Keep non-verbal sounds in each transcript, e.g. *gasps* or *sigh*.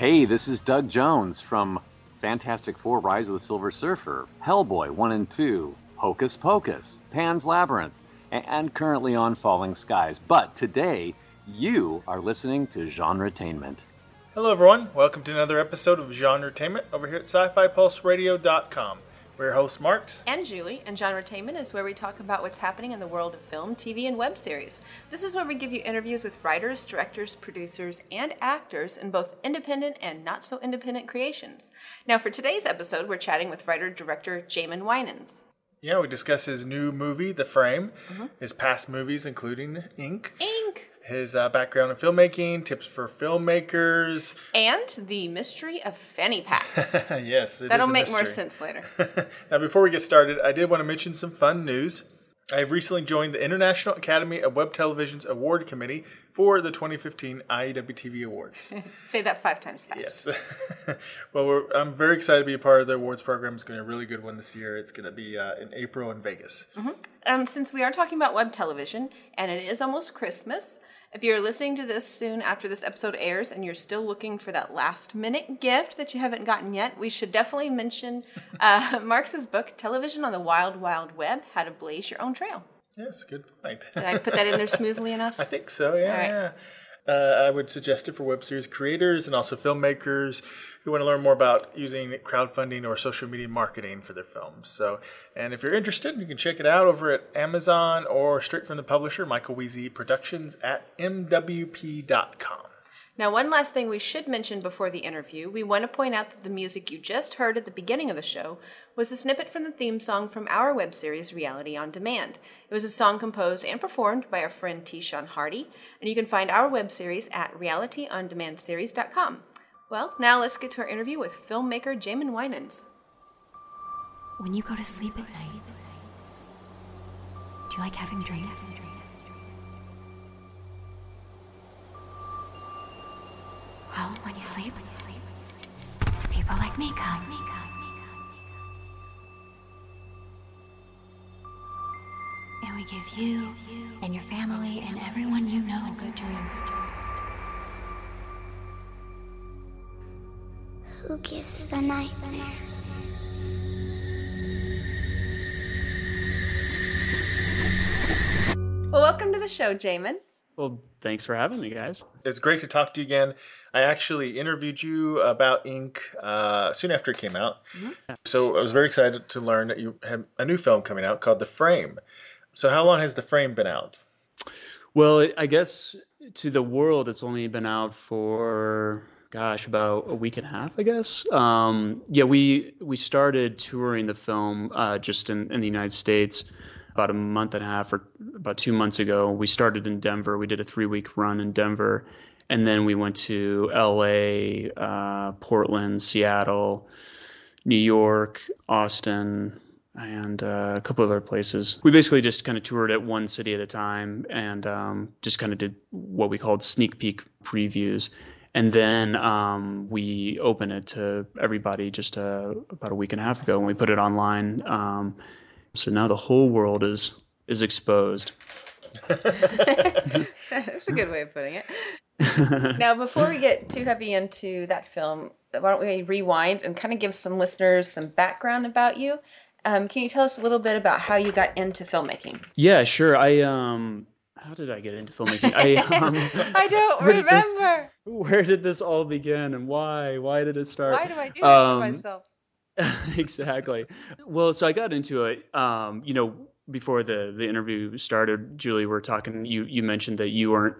Hey, this is Doug Jones from Fantastic Four Rise of the Silver Surfer, Hellboy 1 and 2, Hocus Pocus, Pan's Labyrinth, and currently on Falling Skies. But today, you are listening to Genre Genretainment. Hello, everyone. Welcome to another episode of Genre Genretainment over here at sci-fi SciFiPulseRadio.com. We're your hosts, Marx. and Julie, and Genretainment is where we talk about what's happening in the world of film, TV, and web series. This is where we give you interviews with writers, directors, producers, and actors in both independent and not so independent creations. Now, for today's episode, we're chatting with writer director Jamin Winans. Yeah, we discuss his new movie, The Frame, mm-hmm. his past movies, including Ink, Ink! His uh, background in filmmaking, tips for filmmakers. And the mystery of fanny packs. *laughs* yes, it That'll is a make more sense later. *laughs* now, before we get started, I did want to mention some fun news. I have recently joined the International Academy of Web Television's Award Committee for the 2015 IAWTV Awards. *laughs* Say that five times fast. Yes. well, we're, I'm very excited to be a part of the awards program. It's going to be a really good one this year. It's going to be uh, in April in Vegas. Um, since we are talking about web television and it is almost Christmas, if you're listening to this soon after this episode airs and you're still looking for that last minute gift that you haven't gotten yet, we should definitely mention *laughs* uh, Marx's book, Television on the Wild Wild Web How to Blaze Your Own Trail. Yes, good point. Did I put that in there smoothly *laughs* enough? I think so. Yeah, right. yeah. Uh, I would suggest it for web series creators and also filmmakers who want to learn more about using crowdfunding or social media marketing for their films. So, and if you're interested, you can check it out over at Amazon or straight from the publisher, Michael Wiese Productions at mwp.com. Now, one last thing we should mention before the interview we want to point out that the music you just heard at the beginning of the show was a snippet from the theme song from our web series Reality on Demand. It was a song composed and performed by our friend Tishan Hardy, and you can find our web series at realityondemandseries.com. Well, now let's get to our interview with filmmaker Jamin Winans. When you go to sleep at night, do you like having dreams? Well, when you sleep, when you sleep, people like me come. And we give you and your family and everyone you know good dreams. Who gives the nightmares? Well, welcome to the show, Jamin. Well, thanks for having me, guys. It's great to talk to you again. I actually interviewed you about Ink uh, soon after it came out. So I was very excited to learn that you have a new film coming out called The Frame. So how long has The Frame been out? Well, I guess to the world, it's only been out for gosh about a week and a half, I guess. Um, yeah, we we started touring the film uh, just in, in the United States about a month and a half or about two months ago. We started in Denver. We did a three week run in Denver, and then we went to L.A., uh, Portland, Seattle, New York, Austin, and uh, a couple other places. We basically just kind of toured at one city at a time and um, just kind of did what we called sneak peek previews. And then um, we opened it to everybody just uh, about a week and a half ago, and we put it online. Um, so now the whole world is is exposed. That's a good way of putting it. *laughs* now, before we get too heavy into that film, why don't we rewind and kind of give some listeners some background about you? Um, can you tell us a little bit about how you got into filmmaking? Yeah, sure. I um, how did I get into filmmaking? I *laughs* um, I don't where did this- remember. where did this all begin and why? Why did it start? Why do I do this Um, to myself? *laughs* exactly. Well, so I got into it. Um, you know, before the the interview started, Julie, we are talking. You you mentioned that you weren't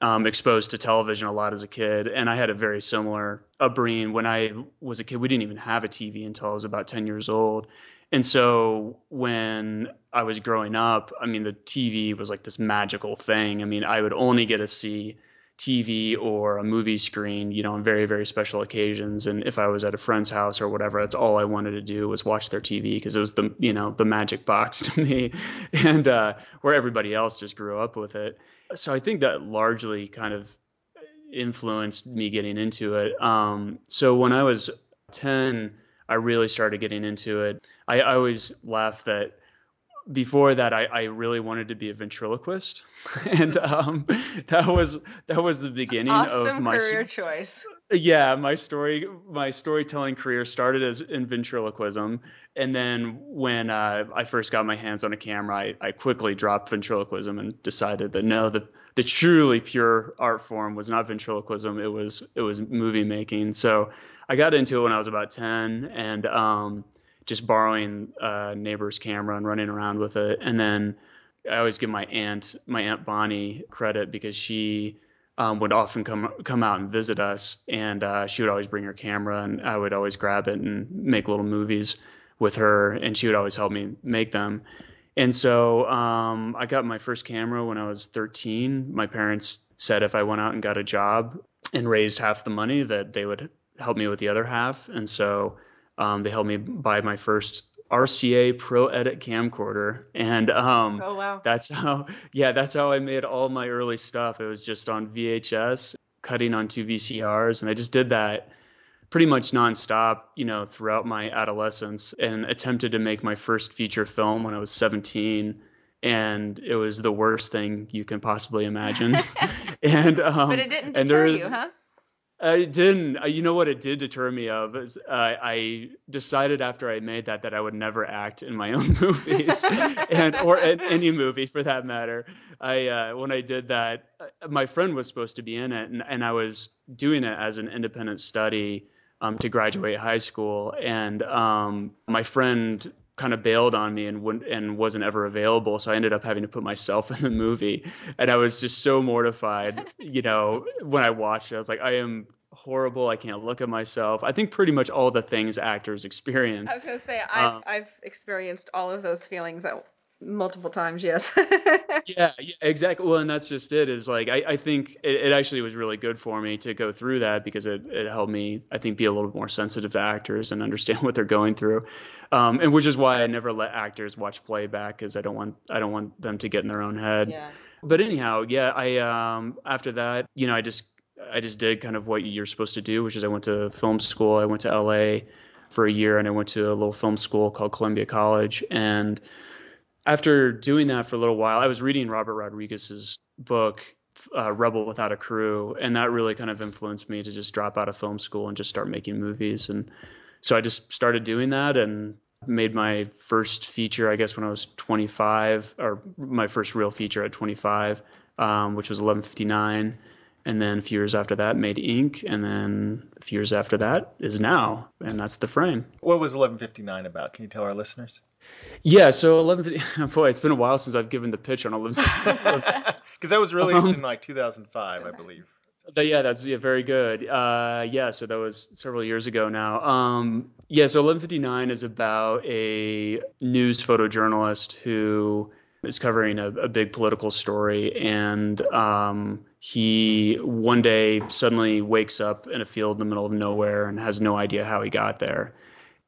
um, exposed to television a lot as a kid, and I had a very similar upbringing. When I was a kid, we didn't even have a TV until I was about ten years old. And so when I was growing up, I mean, the TV was like this magical thing. I mean, I would only get to see TV or a movie screen, you know, on very, very special occasions. And if I was at a friend's house or whatever, that's all I wanted to do was watch their TV because it was the, you know, the magic box *laughs* to me and uh, where everybody else just grew up with it. So I think that largely kind of influenced me getting into it. Um, so when I was 10, I really started getting into it. I, I always laugh that before that I, I really wanted to be a ventriloquist *laughs* and um, that was that was the beginning Awesome of my career choice. yeah, my story, my storytelling career started as in ventriloquism, and then when uh, I first got my hands on a camera, I, I quickly dropped ventriloquism and decided that no, the the truly pure art form was not ventriloquism; it was it was movie making. So I got into it when I was about ten, and um, just borrowing a neighbor's camera and running around with it, and then I always give my aunt, my aunt Bonnie, credit because she um, would often come come out and visit us, and uh, she would always bring her camera, and I would always grab it and make little movies with her, and she would always help me make them. And so um, I got my first camera when I was 13. My parents said if I went out and got a job and raised half the money, that they would help me with the other half. And so um, they helped me buy my first RCA Pro Edit camcorder, and um, Oh wow. that's how yeah that's how I made all my early stuff. It was just on VHS, cutting onto VCRs, and I just did that pretty much nonstop, you know, throughout my adolescence, and attempted to make my first feature film when I was 17. And it was the worst thing you can possibly imagine. *laughs* *laughs* and um, But it didn't and deter there's- you, huh? I didn't. Uh, You know what it did deter me of is uh, I decided after I made that that I would never act in my *laughs* own movies, *laughs* and or in any movie for that matter. I uh, when I did that, uh, my friend was supposed to be in it, and, and I was doing it as an independent study um, to graduate high school, and um, my friend kind of bailed on me and wouldn't, and wasn't ever available. So I ended up having to put myself *laughs* in the movie, and I was just so mortified. *laughs* You know, when I watched it, I was like, I am horrible. I can't look at myself. I think pretty much all the things actors experience. I was gonna say I've Um, I've experienced all of those feelings at multiple times. Yes. *laughs* yeah, yeah, exactly. Well, and that's just it. Is like I, I think it, it actually was really good for me to go through that because it, it helped me, I think, be a little more sensitive to actors and understand *laughs* what they're going through, um, and which is why I never let actors watch playback because I don't want I don't want them to get in their own head. yeah. But anyhow, yeah, I um, after that, you know, I just I just did kind of what you're supposed to do, which is I went to film school. I went to LA for a year, and I went to a little film school called Columbia College, and after doing that for a little while, I was reading Robert Rodriguez's book, uh, Rebel Without a Crew, and that really kind of influenced me to just drop out of film school and just start making movies. And so I just started doing that and made my first feature, I guess, when I was 25, or my first real feature at 25, um, which was 1159. And then a few years after that, made Ink. And then a few years after that is now. And that's the frame. What was 1159 about? Can you tell our listeners? Yeah, so 11. *laughs* Boy, it's been a while since I've given the pitch on 11. Because *laughs* that was released Um, in like 2005, I believe. But yeah, that's yeah, very good. Uh, yeah, so that was several years ago now. Um, yeah, so 1159 is about a news photojournalist who is covering a, a big political story, and um, he one day suddenly wakes up in a field in the middle of nowhere and has no idea how he got there.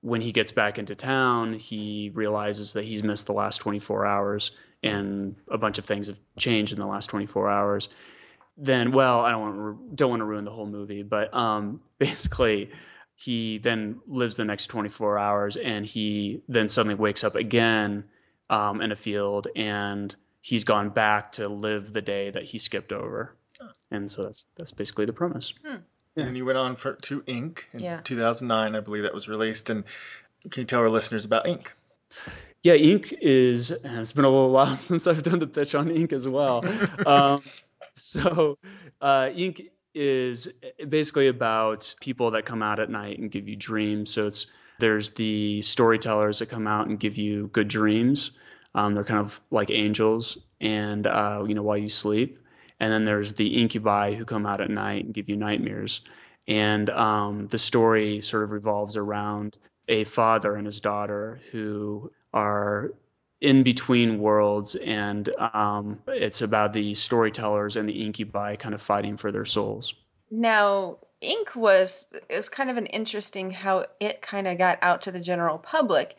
When he gets back into town, he realizes that he's missed the last 24 hours, and a bunch of things have changed in the last 24 hours then well i don't want don't want to ruin the whole movie but um *laughs* basically he then lives the next 24 hours and he then suddenly wakes up again um, in a field and he's gone back to live the day that he skipped over and so that's that's basically the premise Yeah. And you went on for to Ink in Yeah. 2009, I believe that was released. And can you tell our listeners about Ink? Yeah, Ink is. and It's been a little while *laughs* since I've done the pitch on Ink as well. *laughs* um, so, uh, Ink is basically about people that come out at night and give you dreams. So it's there's the storytellers that come out and give you good dreams. Um, they're kind of like angels, and uh, you know while you sleep. And then there's the incubi who come out at night and give you nightmares. And um, the story sort of revolves around a father and his daughter who are in between worlds, and um, it's about the storytellers and the incubi kind of fighting for their souls. Now, Ink was it was kind of an interesting how it kind of got out to the general public.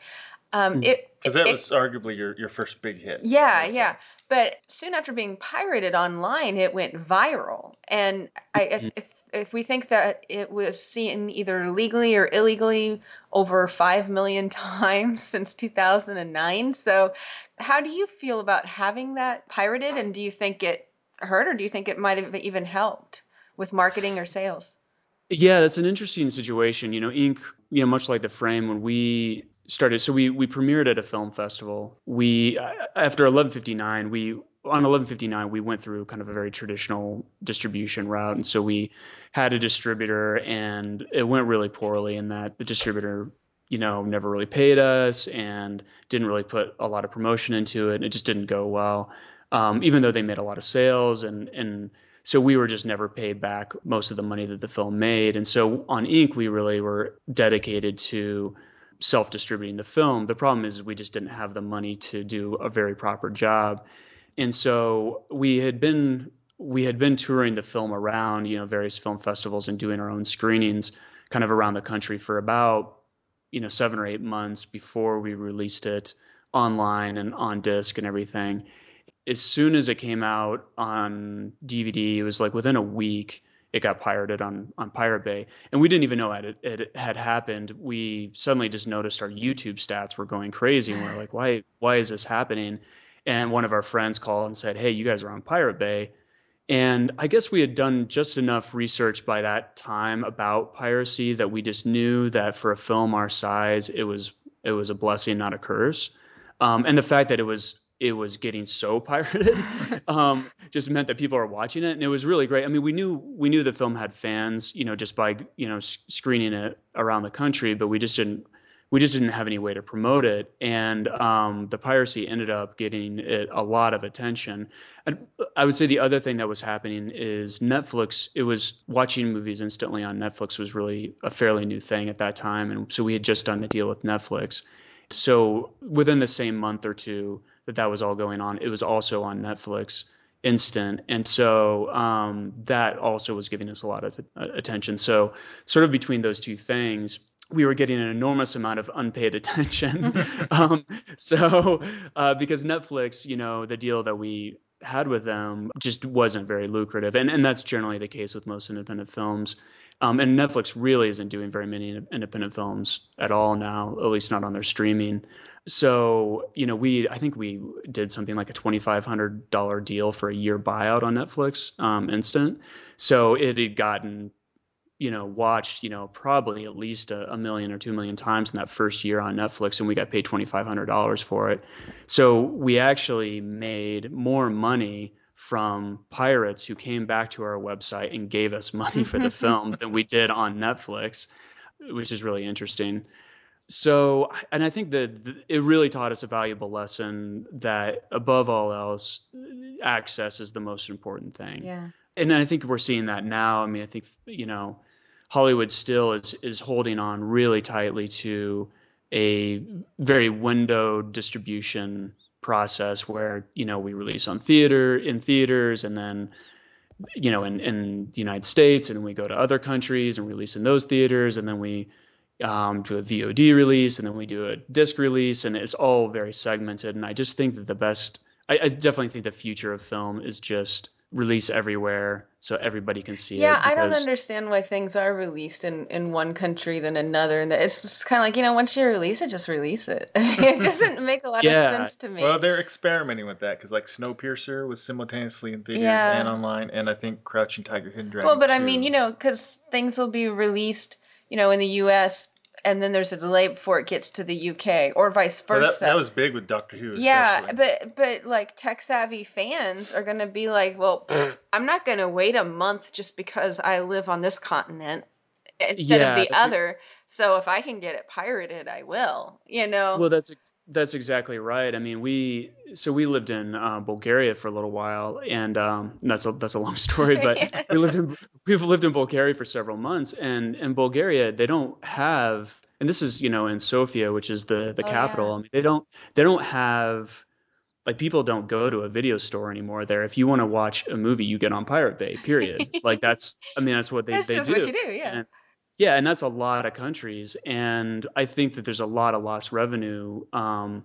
Um, Hmm. it Because that it- was arguably your, your first big hit. Yeah, yeah. But soon after being pirated online, it went viral. And I, if, if, if we think that it was seen either legally or illegally over 5 million *laughs* times since 2009. So, how do you feel about having that pirated? And do you think it hurt or do you think it might have even helped with marketing or sales? Yeah, that's an interesting situation. You know, Ink, you know, much like the frame, when we started, so we we premiered at a film festival. We after 1159, we on 1159 we went through kind of a very traditional distribution route, and so we had a distributor, and it went really poorly in that the distributor you know, never really paid us and didn't really put a lot of promotion into it. It just didn't go well, um, even though they made a lot of sales and and so we were just never paid back most of the money that the film made. And so on Ink, we really were dedicated to self-distributing the film. The problem is we just didn't have the money to do a very proper job. And so we had been we had been touring the film around, you know, various film festivals and doing our own screenings kind of around the country for about you know seven or eight months before we released it online and on disc and everything as soon as it came out on dvd it was like within a week it got pirated on on pirate bay. And we didn't even know it, it had happened. We suddenly just noticed our youtube stats were going crazy. And we're like why why is this happening? And one of our friends called and said hey you guys are on pirate bay. And I guess we had done just enough research by that time about piracy that we just knew that for a film our size, it was it was a blessing, not a curse. Um, and the fact that it was it was getting so *laughs* pirated um, just meant that people are watching it, and it was really great. I mean, we knew we knew the film had fans, you know, just by you know screening it around the country, but we just didn't we just didn't have any way to promote it. And um, the piracy ended up getting it a lot of attention. And I would say the other thing that was happening is Netflix, it was watching movies instantly on Netflix was really a fairly new thing at that time. And so we had just done a deal with Netflix. So within the same month or two that that was all going on, it was also on Netflix instant. And so um, that also was giving us a lot of attention. So sort of between those two things we were getting an enormous amount of unpaid *laughs* attention. *laughs* um, so, uh, because Netflix, you know, the deal that we had with them just wasn't very lucrative, and and that's generally the case with most independent films. Um, and Netflix really isn't doing very many independent films at all now, at least not on their streaming. So, you know, we I think we did something like a twenty five hundred dollar deal for a year buyout on Netflix um, Instant. So it had gotten you know, watched, you know, probably at least a, a, million or two million times in that first year on Netflix, and we got paid twenty five hundred dollars for it. So we actually made more money from pirates who came back to our website and gave us money for the *laughs* film than we did on Netflix, which is really interesting. So, and I think that it really taught us a valuable lesson that above all else, access is the most important thing. Yeah. And I think we're seeing that now. I mean, I think, you know, Hollywood still is is holding on really tightly to a very windowed distribution process where you know we release on theater in theaters and then you know in, in the United States and we go to other countries and release in those theaters and then we um, do a VOD release and then we do a disc release and it's all very segmented and I just think that the best I, I definitely think the future of film is just release everywhere so everybody can see yeah, it. Yeah, I don't understand why things are released in, in one country than another. And it's just kind of like, you know, once you release it, just release it. *laughs* it *laughs* doesn't make a lot yeah. of sense to me. Well, they're experimenting with that because, like, Snowpiercer was simultaneously in theaters yeah. and online. And I think Crouching Tiger, Hidden Dragon. Well, but too. I mean, you know, because things will be released, you know, in the U.S and then there's a delay before it gets to the UK, or vice versa. Well, that, that, was big with Doctor Who. Yeah, but but like tech savvy fans are gonna be like, well, *clears throat* I'm not gonna wait a month just because I live on this continent instead yeah, of the other. So if I can get it pirated, I will. You know. Well, that's ex- that's exactly right. I mean, we so we lived in uh, Bulgaria for a little while, and um, that's a that's a long *laughs* story. But yes. *laughs* we lived in we've lived in Bulgaria for several months, and in Bulgaria they don't have, and this is you know in Sofia, which is the the oh, capital. Yeah. I mean, they don't they don't have like people don't go to a video store anymore there if you want to watch a movie you get on pirate bay period *laughs* like that's i mean that's what they, that's they just do what you do yeah and, yeah, and that's a lot of countries, and I think that there's a lot of lost revenue um,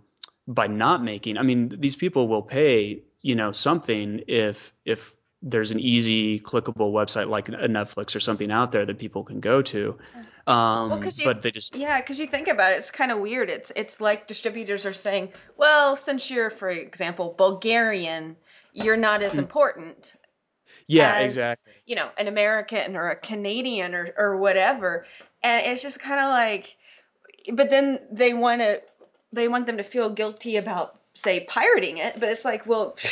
by not making. I mean, these people will pay, you know, something if if there's an easy clickable website like a Netflix or something out there that people can go to. Um, well, you, but they just yeah, because you think about it, it's kind of weird. It's it's like distributors are saying, well, since you're, for example, Bulgarian, you're not as mm. important Yeah, as, exactly. You know, an American or a Canadian or or whatever, and it's just kind of like, but then they want to they want them to feel guilty about say pirating it, but it's like, well. *laughs*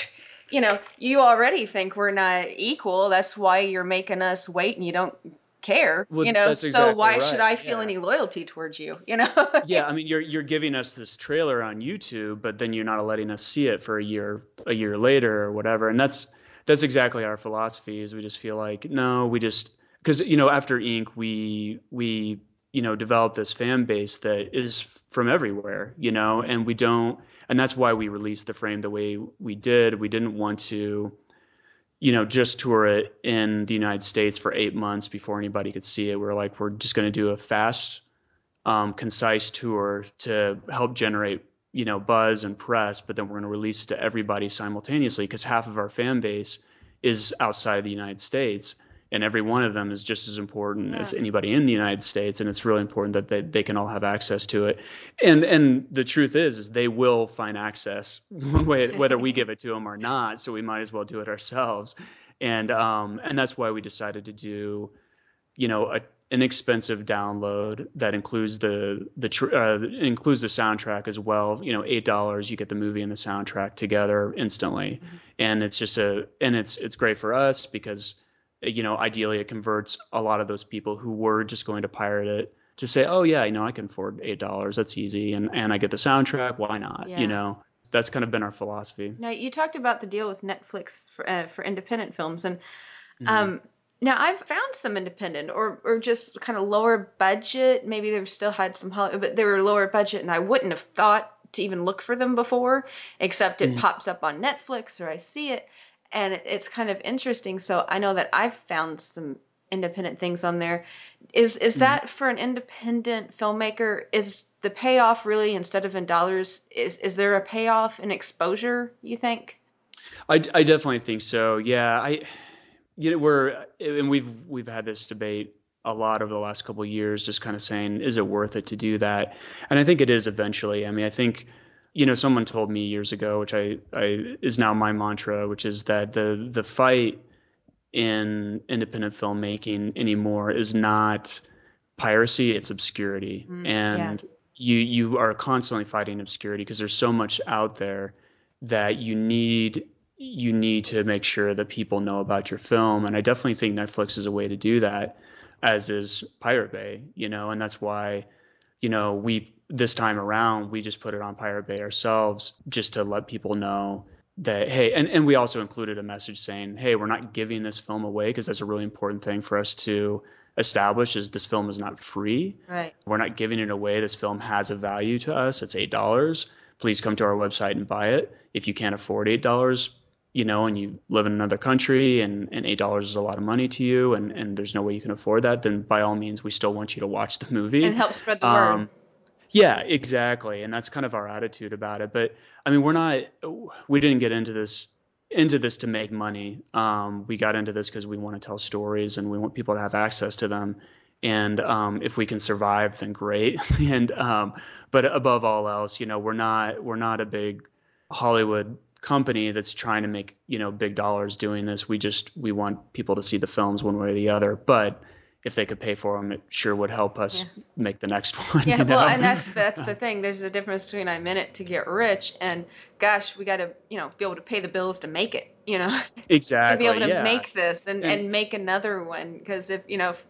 You know, you already think we're not equal. That's why you're making us wait, and you don't care. Well, you know, that's so why right, should I feel yeah. any loyalty towards you? You know? *laughs* yeah, I mean, you're you're giving us this trailer on YouTube, but then you're not letting us see it for a year a year later or whatever. And that's that's exactly our philosophy. Is we just feel like no, we just because you know after Ink we we you know developed this fan base that is from everywhere, you know, and we don't, and that's why we released the frame the way we did. We didn't want to you know, just tour it in the United States for eight months before anybody could see it. We're like, we're just going to do a fast, um, concise tour to help generate, you know, buzz and press, but then we're going to release it to everybody simultaneously because half of our fan base is outside of the United States. And every one of them is just as important as anybody in the United States, and it's really important that they, they can all have access to it. And and the truth is, is they will find access *laughs* one way, whether we give it to them or not. So we might as well do it ourselves. And um and that's why we decided to do, you know, a, an expensive download that includes the the tr- uh, includes the soundtrack as well. You know, eight dollars you get the movie and the soundtrack together instantly, and it's just a and it's it's great for us because you know ideally it converts a lot of those people who were just going to pirate it to say, oh yeah, you know I can afford eight dollars, that's easy, and and I get the soundtrack, why not? Yeah. You know, that's kind of been our philosophy. Now you talked about the deal with Netflix for uh, for independent films, and Mm-hmm. Now I've found some independent or or just kind of lower budget. Maybe they still had some, but they were lower budget, and I wouldn't have thought to even look for them before, except it mm. pops up on Netflix or I see it, and it, it's kind of interesting. So I know that I've found some independent things on there. Is is mm. that for an independent filmmaker? Is the payoff really instead of in dollars? Is is there a payoff in exposure? You think? I, I definitely think so. Yeah, I, you know, we're and we've we've had this debate a lot over the last couple of years, just kind of saying, is it worth it to do that? And I think it is eventually. I mean, I think, you know, someone told me years ago, which I, I is now my mantra, which is that the the fight in independent filmmaking anymore is not piracy; it's obscurity, mm, and you you are constantly fighting obscurity because there's so much out there that you need you need to make sure that people know about your film and i definitely think netflix is a way to do that as is pirate bay you know and that's why you know we this time around we just put it on pirate bay ourselves just to let people know that hey and, and we also included a message saying hey we're not giving this film away because that's a really important thing for us to establish is this film is not free Right. we're not giving it away. This film has a value to us. It's eight dollars. Please come to our website and buy it. If you can't afford eight dollars, you know, and you live in another country and, and eight dollars is a lot of money to you and, and there's no way you can afford that, then by all means we still want you to watch the movie. And help spread the word. Um, yeah, exactly. And that's kind of our attitude about it. But I mean, we're not, we didn't get into this into this to make money. Um, we got into this because we want to tell stories and we want people to have access to them. And um, if we can survive, then great. *laughs* and um, but above all else, you know, we're not we're not a big Hollywood company that's trying to make you know big dollars doing this. We just we want people to see the films one way or the other. But if they could pay for them, it sure would help us make the next *laughs* one. Yeah, you know? well, and that's that's the thing. There's a difference between I'm in it to get rich, and gosh, we got to you know be able to pay the bills to make it. You know, exactly *laughs* to be able to yeah. make this and, and, And- make another one. Because if you know if,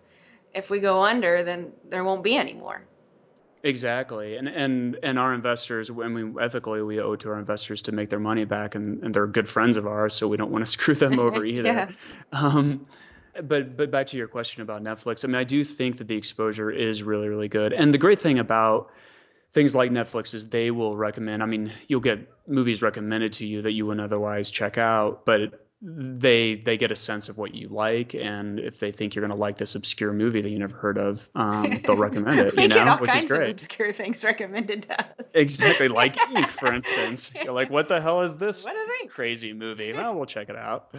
if we go under, then there won't be any more. Exactly, and and and our investors, I mean, ethically, we owe to our investors to make their money back, and, and they're good friends of ours, so we don't want to *laughs* screw them over *laughs* either. Yeah. Um, but but back to your question about Netflix, I mean, I do think that the exposure is really really good, and the great thing about things like Netflix is they will recommend. I mean, you'll get movies recommended to you that you wouldn't otherwise check out, but they they get a sense of what you like, and if they think you're going to like this obscure movie that you never heard of, um, they'll recommend it. *laughs* You know, all which kinds is of great. obscure things recommended to us. Exactly, like *laughs* Ink, for instance. You're like, what the hell is this What is Ink? crazy movie? Well, we'll check it out.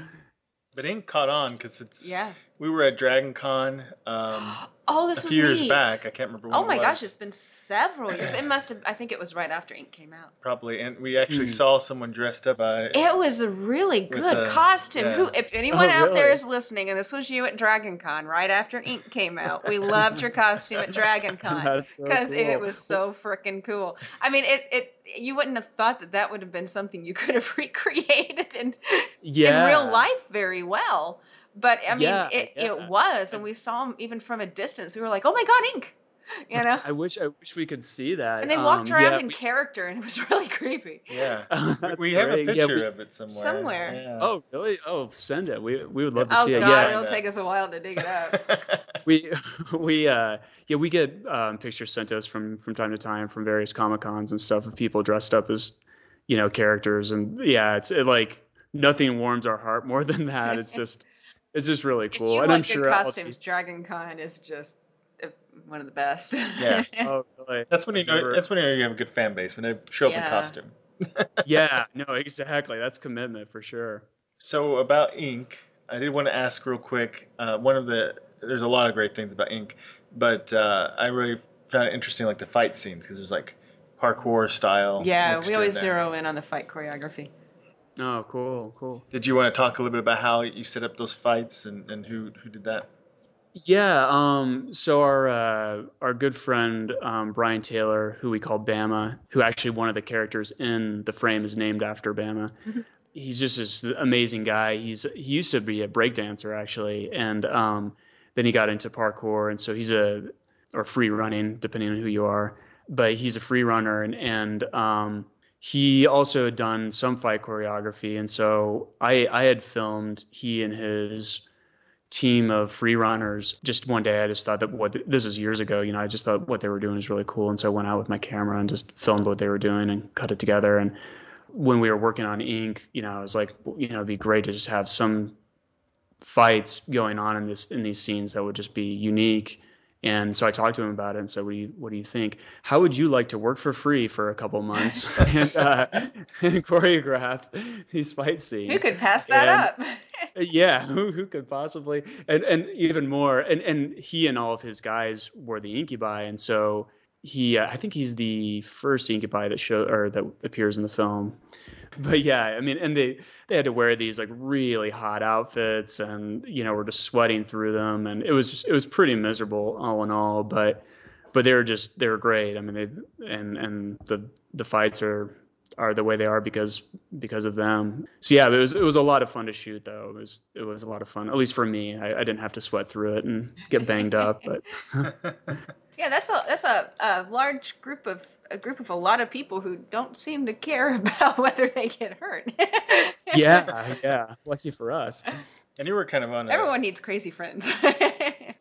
But Ink caught on because it's Yeah. We were at Dragon Con um, *gasps* Oh, a this was years neat. back. I can't remember. When Oh it my was, gosh, it's been several years. It *clears throat* must have. I think it was right after Ink came out. probably, and we actually Hmm. saw someone dressed up. Uh, It was a really good the- costume. yeah. Who, if anyone Oh, out there really? is listening, and this was you at Dragon Con right after Ink came out, we *laughs* loved your costume at Dragon Con That's so because it cool. was so freaking cool. I mean, it it you wouldn't have thought that that would have been something you could have *laughs* recreated in yeah. in real life very well. But I mean, Yeah, it, yeah. it was, and we saw him even from a distance. We were like, "Oh my god, Ink!" *laughs* You know. I wish I wish we could see that. And they walked Um, around yeah, in we- character, and it was *laughs* really creepy. yeah, *laughs* That's we have a great. Yeah, picture we- of it somewhere. Somewhere. Yeah. Oh, really? Oh, send it. We we would love to Oh see it. Oh God, it'll take us a while to dig it up. we we uh yeah we get um, pictures sent to us from from time to time from various comic cons and stuff of people dressed up as you know characters and yeah it's it, like nothing warms our heart more than that it's just it's just really if cool you and want i'm good sure costumes, Dragon Con is just uh, one of the best. Yeah. *laughs* oh really That's when you I've know. That's when you know you have a good fan base when they show up in costume. *laughs* yeah no exactly that's commitment for sure So about Ink, I did want to ask real quick. Uh, one of the there's a lot of great things about Ink, but uh, I really found it interesting, like the fight scenes, because there's like parkour style. yeah, we always zero in on the fight choreography. Oh cool cool Did you want to talk a little bit about how you set up those fights and, and who who did that? Yeah. Um, so our uh, our good friend um, Brian Taylor, who we call Bama, who actually one of the characters in the frame is named after Bama. He's just this amazing guy. He's he used to be a breakdancer actually, and um, then he got into parkour, and so he's a or free running, depending on who you are. But he's a free runner, and and um, he also had done some fight choreography, and so I I had filmed he and his team of free runners. Just one day, I just thought that what this was years ago. You know, I just thought what they were doing was really cool, and so I went out with my camera and just filmed what they were doing and cut it together. And when we were working on Ink, you know, I was like, you know, it'd be great to just have some fights going on in this in these scenes that would just be unique. And so I talked to him about it and said, "What do you What do you think? How would you like to work for free for a couple months *laughs* and, uh, and choreograph these fight scenes?" Who could pass that And- up? *laughs* yeah who, who could possibly and and even more and and he and all of his guys were the incubi and so he uh, i think he's the first incubi that show or that appears in the film. But yeah i mean and they they had to wear these like really hot outfits and you know we're just sweating through them. And it was just, it was pretty miserable all in all. But but they were just they were great. I mean they and and the the fights are are the way they are because because of them. So yeah, it was it was a lot of fun to shoot though. It was it was a lot of fun, at least for me. I, I didn't have to sweat through it and get banged *laughs* up, but *laughs* Yeah, that's a that's a, a large group of a group of a lot of people who don't seem to care *laughs* about whether they get hurt. yeah, yeah, lucky for us. And you were kind of on. A, Everyone needs crazy friends.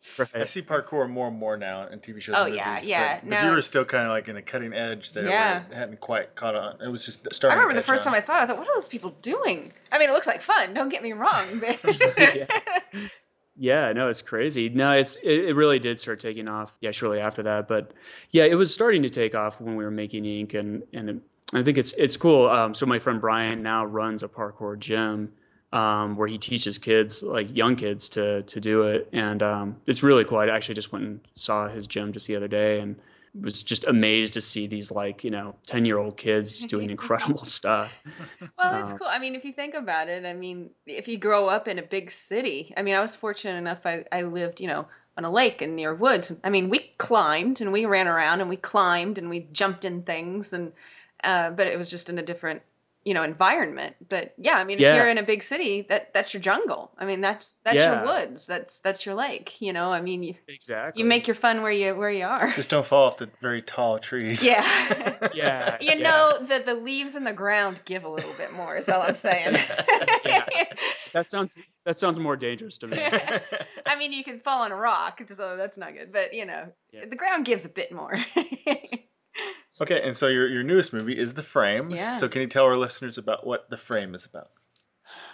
That's right. I see parkour more and more now in TV shows. Oh, and yeah, movies, yeah. But, but Now you were it's- still kind of like in a cutting edge there. Yeah. Where it hadn't quite caught on. It was just starting. I remember to the first time I saw it, I thought, what are those people doing? I mean, it looks like fun. Don't get me wrong, but *laughs* *laughs* Yeah, no, it's crazy. No, it's it, it really did start taking off. Yeah, shortly after that, but yeah, it was starting to take off when we were making ink, and and it, I think it's it's cool. Um, so my friend Brian now runs a parkour gym um, where he teaches kids, like young kids, to to do it, and um, it's really cool. I actually just went and saw his gym just the other day, and was just amazed to see these like you know ten year old kids doing *laughs* incredible stuff. Well, it's Uh, cool. I mean, if you think about it, I mean, if you grow up in a big city, I mean, I was fortunate enough. I, I lived, you know, on a lake and near woods. I mean, we climbed and we ran around and we climbed and we jumped in things and, uh, but it was just in a different, you know, environment. But yeah, I mean, Yeah. if you're in a big city, that that's your jungle. I mean, that's that's Yeah. your woods. That's that's your lake. You know, I mean, you Exactly. you make your fun where you where you are. Just don't fall off the very tall trees. Yeah. *laughs* yeah. You yeah. know that the leaves in the ground give a little bit more. Is all I'm saying. *laughs* that sounds that sounds more dangerous to me. *laughs* I mean, you can fall on a rock, so that's not good. But you know, Yeah. the ground gives a bit more. Okay, and so your your newest movie is The Frame. Yeah. So can you tell our listeners about what The Frame is about?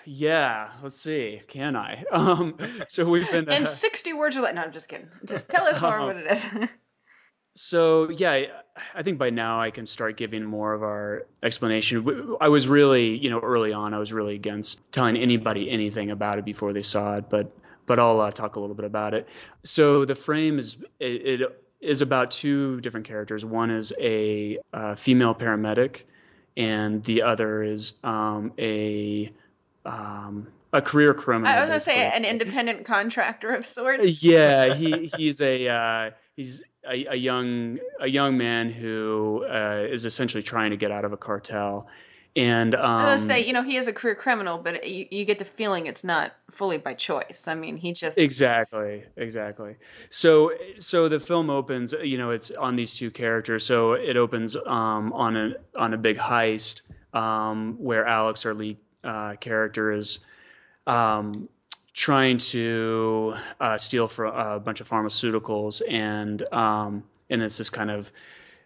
Yeah, let's see. Can I? *laughs* Um, so we've been. In Uh, 60 words or less. No, I'm just kidding. Just tell us more *laughs* what it is. *laughs* so yeah, I, I think by now I can start giving more of our explanation. I was really, you know, early on, I was really against telling anybody anything about it before they saw it. But but I'll uh, talk a little bit about it. So the frame is it, it is about two different characters. One is a uh, female paramedic, and the other is um, a um, a career criminal. I was gonna say an independent contractor of sorts. Yeah, *laughs* he he's a uh, he's a, a young a young man who uh, is essentially trying to get out of a cartel, and um, I was gonna say, you know, he is a career criminal, but you, you get the feeling it's not fully by choice. I mean, he just Exactly, exactly. So, so the film opens. You know, it's on these two characters. So it opens um, on a on a big heist um, where Alex, our lead uh, character, is um, trying to uh, steal for a bunch of pharmaceuticals, and um, and it's this kind of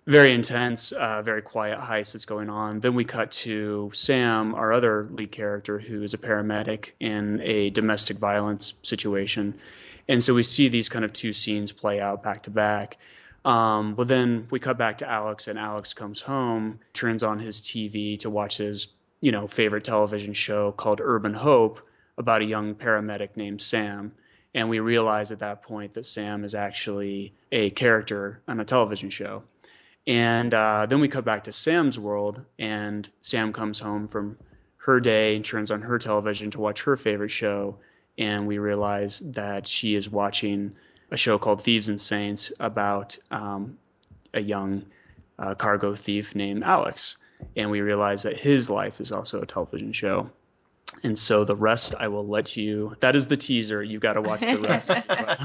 very intense, uh, very quiet heist that's going on. Then we cut to Sam, our other lead character, who is a paramedic in a domestic violence situation. And so we see these kind of two scenes play out back to back. Um, but then we cut back to Alex, and Alex comes home, turns on his TV to watch his, you know, favorite television show called Urban Hope about a young paramedic named Sam. And we realize at that point that Sam is actually a character on a television show. And uh, then we cut back to Sam's world, and Sam comes home from her day and turns on her television to watch her favorite show. And we realize that she is watching a show called Thieves and Saints about um, a young uh, cargo thief named Alex. And we realize that his life is also a television show. And so the rest I will let you. That is the teaser. You got to watch the rest.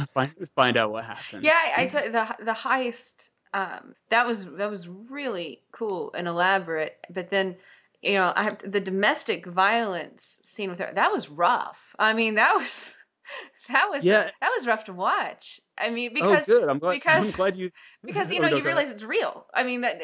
*laughs* find, find out what happens. Yeah, I, I tell the the heist um, that was that was really cool and elaborate. But then, you know, I have the domestic violence scene with her. That was rough. I mean, that was *laughs* that was Yeah. that was rough to watch. I mean, because oh, because good. I'm glad. because I'm glad you. *laughs* because you Oh, know no, you realize it's real. I mean that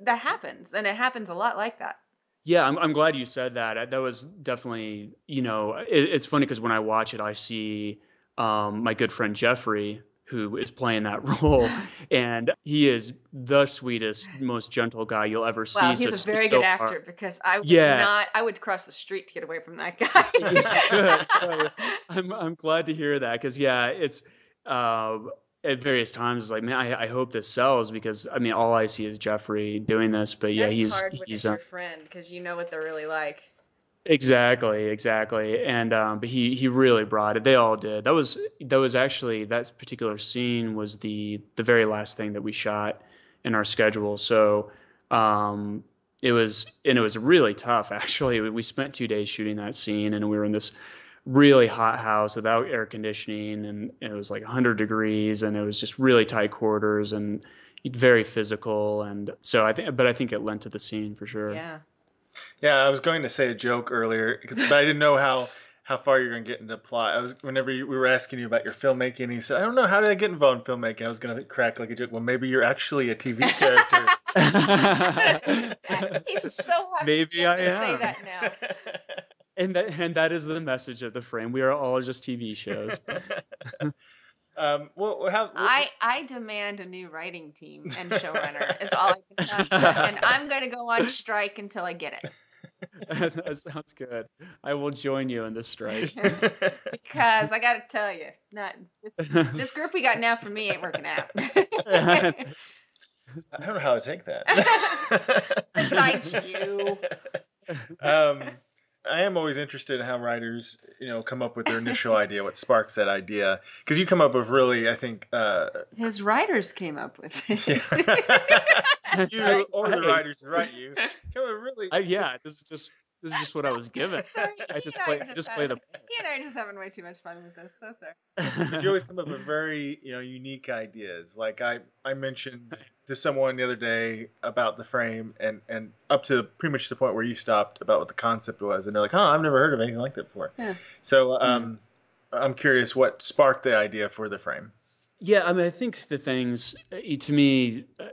that happens and it happens a lot like that. Yeah, I'm, I'm glad you said that. That was definitely, you know, it, it's funny because when I watch it, I see um, my good friend Jeffrey, who is playing that *laughs* role, *laughs* and he is the sweetest, most gentle guy you'll ever see. Wow, So he's a s- very so good actor because I would Yeah. not I would cross the street to get away from that guy. *laughs* Yeah. So I'm I'm glad to hear that because yeah, it's uh, at various times it's like man, I, I hope this sells because I mean all I see is Jeffrey doing this, but yeah, That's he's hard he's your friend because you know what they're really like. Exactly, exactly. And um, but he he really brought it. They all did. That was that was actually that particular scene was the the very last thing that we shot in our schedule. So um, it was and it was really tough *laughs* actually. We spent two days shooting that scene, and we were in this really hot house without air conditioning, and, it was like 100 degrees, and it was just really tight quarters and very physical. And so I think, but I think it lent to the scene for sure. Yeah. Yeah, I was going to say a joke earlier, but I didn't know how how far you're going to get into plot. I was whenever you, we were asking you about your filmmaking, and you said, "I don't know how did I get involved in filmmaking." I was going to crack like a joke. Well, maybe you're actually a TV *laughs* character. *laughs* He's so happy Maybe to I say am. that now. and that and that is the message of the frame. We are all just TV shows. *laughs* um, well, how, I, I demand a new writing team and showrunner *laughs* is all I can ask for, and *laughs* I'm going to go on strike until I get it *laughs* that sounds good. I will join you in this strike. because I got to tell you, not this this group we got now for me ain't working out. I don't know how to take that. Besides you. um, I am always interested in how writers, you know, come up with their initial *laughs* idea, what sparks that idea, because you come up with really, I think, uh, His writers came up with *laughs* it. *laughs* you That's or the writers who write you come up with really. I, yeah, this is just this is just what I was given. *laughs* Sorry, I just played. play are just play the. He and I are just having way too much fun with this. So sorry. but you always come up with very, you know, unique ideas. Like I, I mentioned *laughs* to someone the other day about the frame, and and up to pretty much the point where you stopped about what the concept was, and they're like, "Oh, I've never heard of anything like that before." Yeah. So, um, I'm curious what sparked the idea for the frame. Yeah, I mean, I think the things uh, to me, uh,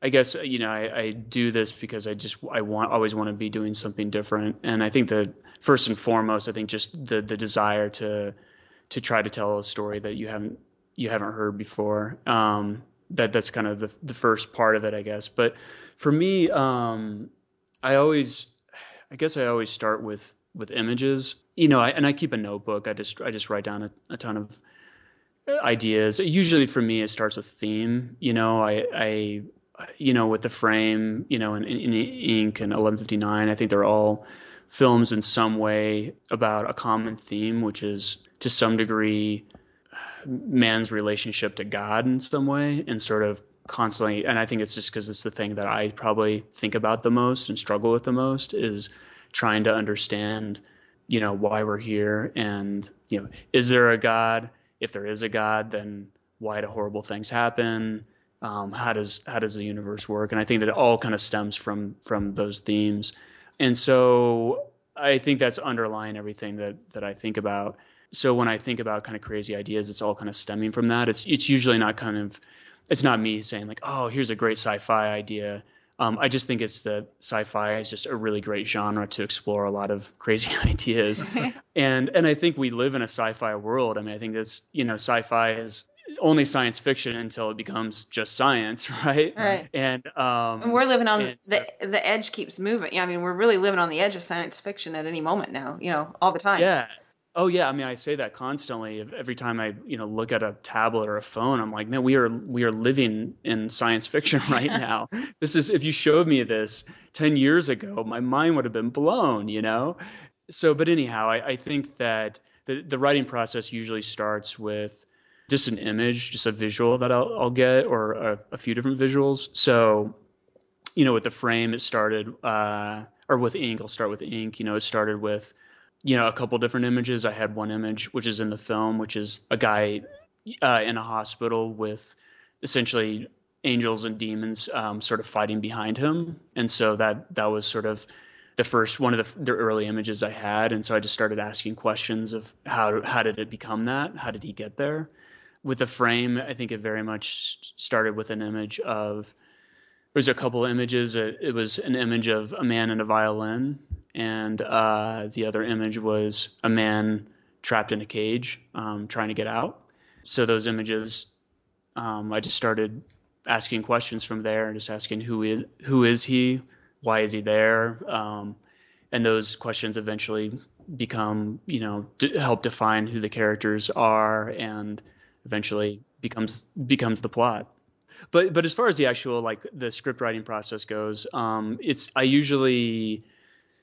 I guess uh, you know, I, I do this because I just I want always want to be doing something different, and I think that first and foremost, I think just the the desire to to try to tell a story that you haven't you haven't heard before. Um, that that's kind of the the first part of it, I guess. But for me, um, I always I guess I always start with with images. You know, I, and I keep a notebook. I just I just write down a, a ton of ideas. Usually for me, it starts with theme. You know, I I you know with the frame, you know, in, in ink and 1159, I think they're all films in some way about a common theme, which is to some degree man's relationship to God in some way, and sort of constantly. And I think it's just because it's the thing that I probably think about the most and struggle with the most is trying to understand, you know, why we're here, and you know, is there a God? If there is a God, then why do horrible things happen? Um, how does how does the universe work? And I think that it all kind of stems from from those themes. And so I think that's underlying everything that that I think about. So when I think about kind of crazy ideas, it's all kind of stemming from that. It's it's usually not kind of it's not me saying like, oh, here's a great sci-fi idea. Um, I just think it's the sci-fi is just a really great genre to explore a lot of *laughs* crazy *laughs* ideas, *laughs* and and I think we live in a sci-fi world. I mean, I think that's you know, sci-fi is only science fiction until it becomes just science, *laughs* right? Right. And um, And we're living on the the edge keeps moving. Yeah, I mean, we're really living on the edge of science fiction at any moment now. You know, all the time. Yeah. Oh yeah. I mean, I say that constantly. Every time I, you know, look at a tablet or a phone, I'm like, man, we are we are living in science fiction *laughs* right now. *laughs* This is if you showed me this ten years ago, my mind would have been blown. You know. So, but anyhow, I, I think that the the writing process usually starts with just an image, just a visual that I'll, I'll get, or a, a few different visuals. So, you know, with the frame, it started, uh, or with ink, I'll start with ink. You know, it started with, you know, a couple different images. I had one image, which is in the film, which is a guy uh, in a hospital with essentially angels and demons um, sort of fighting behind him, and so that that was sort of the first one of the, the early images I had, and so I just started asking questions of how how did it become that? How did he get there? With the frame, I think it very much started with an image of there's a couple images. It was an image of a man and a violin, and uh, the other image was a man trapped in a cage um, trying to get out. So those images, um, I just started asking questions from there, and just asking who is who is he, why is he there, um, and those questions eventually become you know d- help define who the characters are, and eventually becomes becomes the plot. But but as far as the actual like the script writing process goes um it's i usually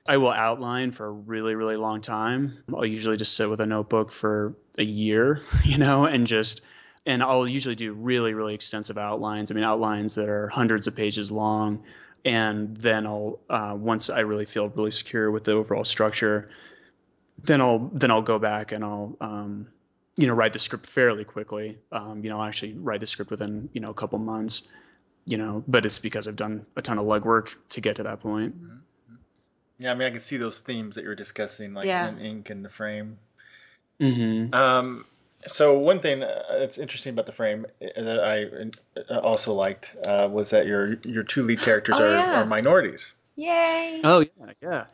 i will outline for a really really long time. I'll usually just sit with a notebook for a year *laughs* you know and just and i'll usually do really really extensive outlines. I mean outlines that are hundreds of pages long. And then i'll uh, once i really feel really secure with the overall structure then i'll then i'll go back and i'll um, you know write the script fairly quickly um, you know I'll actually write the script within you know a couple months you know but it's because i've done a ton of legwork to get to that point Yeah, I mean, I can see those themes that you were discussing, like Yeah. in ink and the frame. mm-hmm. Um, so one thing uh, that's interesting about the frame uh, that I uh, also liked uh, was that your your two lead characters Oh, are, yeah. are minorities. Yay. oh yeah yeah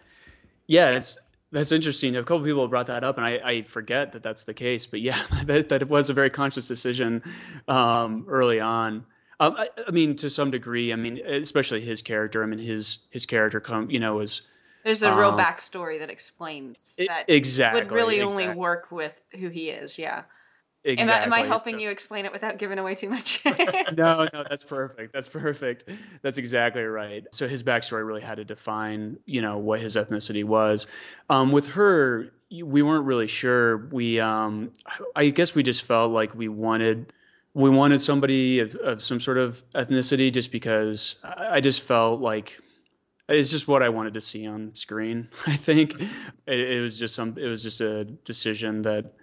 yeah it's that's interesting a couple people brought that up and i, I forget that that's the case but yeah *laughs* that, that was a very conscious decision um, early on um, I, I mean to some degree i mean especially his character i mean his his character come you know is There's a real Um, backstory that explains that exactly would really only work with who he is. Yeah. Exactly. Am I, am I helping a- you explain it without giving away too much? *laughs* no, *laughs* no, that's perfect. That's perfect. That's exactly right. So his backstory really had to define, you know, what his ethnicity was. Um, with her, we weren't really sure. We, um, I guess, we just felt like we wanted, we wanted somebody of, of some sort of ethnicity, just because I I just felt like it's just what I wanted to see on screen. *laughs* I think it, it was just some, it was just a decision that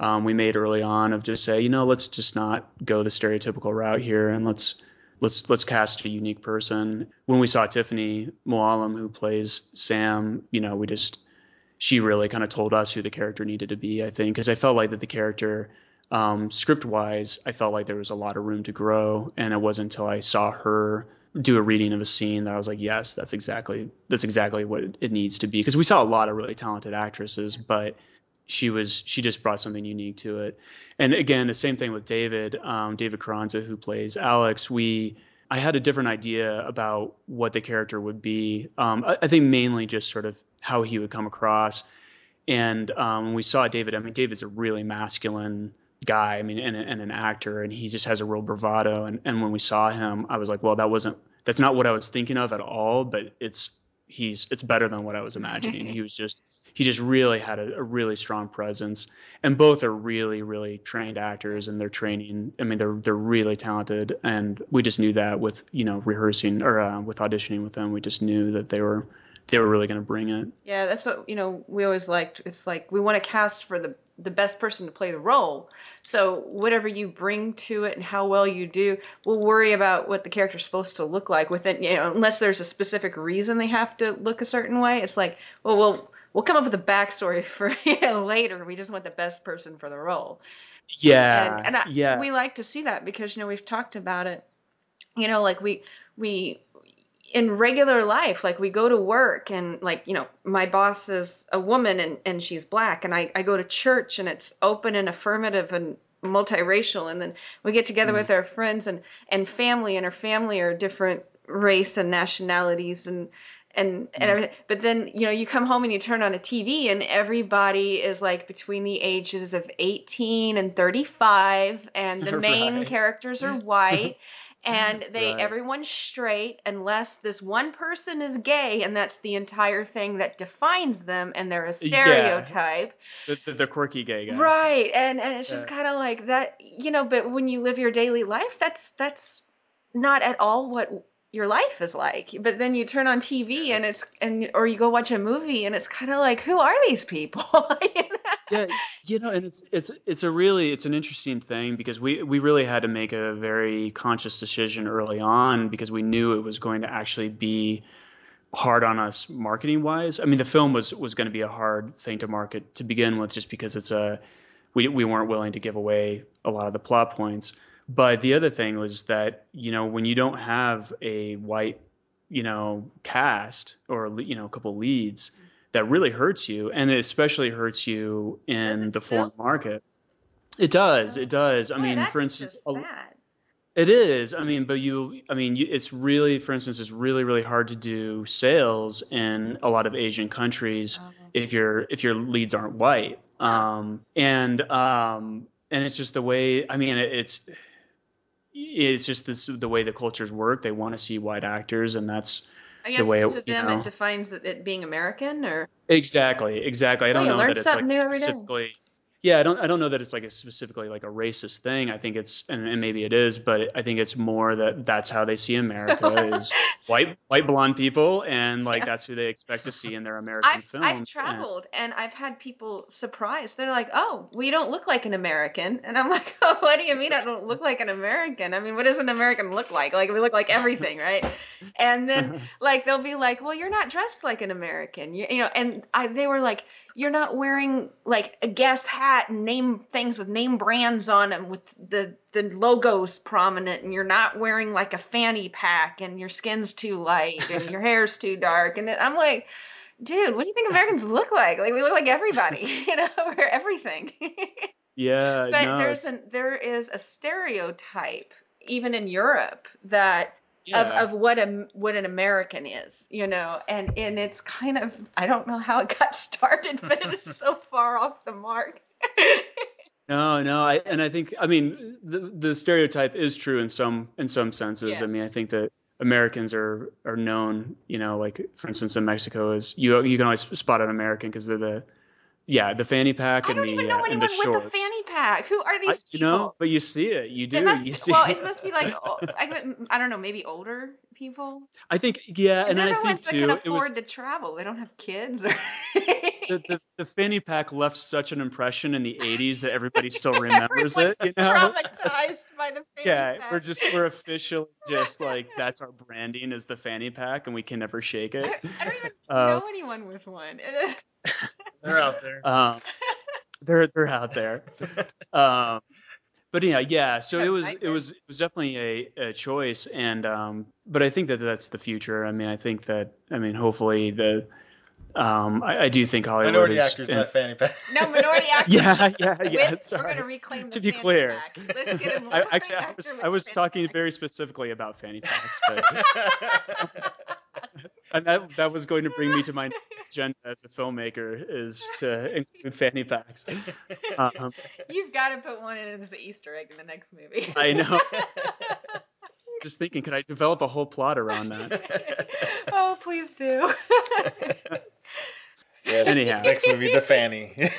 um, we made early on of just say, you know, let's just not go the stereotypical route here, and let's let's let's cast a unique person. When we saw Tiffany Mualem, who plays Sam, you know, we just she really kind of told us who the character needed to be. I think because I felt like that the character, um, script wise, I felt like there was a lot of room to grow, and it wasn't until I saw her do a reading of a scene that I was like, yes, that's exactly that's exactly what it needs to be. Because we saw a lot of really talented actresses, but she was she just brought something unique to it. And again, the same thing with David, um, David Carranza, who plays Alex. We I had a different idea about what the character would be. Um, I, I, think mainly just sort of how he would come across. And um, when we saw David, I mean, David's a really masculine guy. I mean, and, and an actor, and he just has a real bravado. And, and when we saw him, I was like, well, that wasn't that's not what I was thinking of at all. But it's he's it's better than what I was imagining. *laughs* he was just he just really had a, a, really strong presence, and both are really really trained actors, and they're training. I mean, they're they're really talented, and we just knew that with you know rehearsing or uh, with auditioning with them, we just knew that they were they were really going to bring it. Yeah, that's what you know. We always liked. It's like we want to cast for the the best person to play the role. So whatever you bring to it and how well you do, we'll worry about what the character's supposed to look like within. You know, unless there's a specific reason they have to look a certain way. It's like, well, we'll we'll come up with a backstory *laughs* for you later. We just want the best person for the role. Yeah, and, and I, yeah. We like to see that because you know we've talked about it. You know, like we we in regular life like we go to work and like you know my boss is a woman and, and she's black and I, I go to church and it's open and affirmative and multiracial and then we get together mm. with our friends and and family and our family are different race and nationalities and and and mm. everything but then you know you come home and you turn on a tv and everybody is like between the ages of 18 and 35 and the *laughs* main right. characters are white *laughs* and they right. everyone's straight unless this one person is gay and that's the entire thing that defines them and they're a stereotype yeah. the, the, the, quirky gay guy right and and it's just yeah. kind of like that you know but when you live your daily life that's that's not at all what your life is like but then you turn on tv and it's and or you go watch a movie and it's kind of like who are these people? *laughs* You know? yeah you know and it's it's it's a really it's an interesting thing because we we really had to make a very conscious decision early on because we knew it was going to actually be hard on us marketing wise i mean the film was was going to be a hard thing to market to begin with just because it's a we we weren't willing to give away a lot of the plot points but the other thing was that you know when you don't have a white you know cast or you know a couple leads that really hurts you and it especially hurts you in the foreign market. It does it does. I Boy, mean for instance it is. I mean but you i mean you, it's really for instance it's really really hard to do sales in a lot of asian countries oh. if your if your leads aren't white. Um and um and it's just the way i mean it, it's it's just this the way the cultures work. They want to see white actors, and that's I guess the way to it, them know. it defines it being American, or exactly, exactly. I don't well, know that it's like specifically yeah, I don't I don't know that it's like a specifically like a racist thing. I think it's and, and maybe it is, but I think it's more that that's how they see America is *laughs* white white blonde people and like yeah. that's who they expect to see in their American I've, films. I've traveled and, and I've had people surprised. They're like, "Oh, we don't look like an American," and I'm like, "Oh, *laughs* what do you mean I don't look like an American? I mean, what does an American look like? Like we look like everything, right?" And then *laughs* like they'll be like, "Well, you're not dressed like an American," you, you know, and I they were like you're not wearing like a Guess hat and name things with name brands on them with the the logos prominent, and you're not wearing like a fanny pack, and your skin's too light, and your hair's too dark, and I'm like. Dude, what do you think Americans look like? Like we look like everybody, *laughs* you know, *laughs* we're everything. *laughs* yeah, but no, there's an there is a stereotype even in Europe that yeah. of, of what a what an American is, you know, and and it's kind of I don't know how it got *laughs* started, but it is so *laughs* far off the mark. *laughs* no, no, I and I think I mean the the stereotype is true in some in some senses. Yeah. I mean, I think that Americans are are known, you know, like for instance in Mexico is you you can always spot an American because they're the yeah, the fanny pack and the even know uh, anyone and the with a fanny pack. Who are these I, you know, but you see it. You do. It must, you see well, it. it must be like I, *laughs* I don't know, maybe older people. I think yeah, and, and I think ones too. That can afford was, to travel. They don't have kids. Or the, the, the fanny pack left such an impression in the '80s that everybody *laughs* still remembers it. You know, traumatized by the *laughs* fanny yeah, pack. we're just we're officially just like that's our branding is the fanny pack, and we can never shake it. I, I don't even uh, know anyone with one. They're out there. *laughs* Um, they're they're out there. Um, but yeah, yeah. So it was it was it was definitely a, a choice, and um, but I think that that's the future. I mean, I think that I mean, hopefully the um, I, I, do think Hollywood minority is, actors, and, not fanny pack. *laughs* No minority *laughs* actors. Yeah, yeah, yeah. With, sorry. We're gonna reclaim to be clear. Pack. Let's get a I, actually, I was, I was talking pack. very specifically about fanny packs, but and that that was going to bring me to my *laughs* agenda as a filmmaker is to include fanny packs. Um, You've got to put one in as the Easter egg in the next movie. I know. *laughs* Just thinking, could I develop a whole plot around that? *laughs* oh, please do. yes, Anyhow, next movie, The Fanny.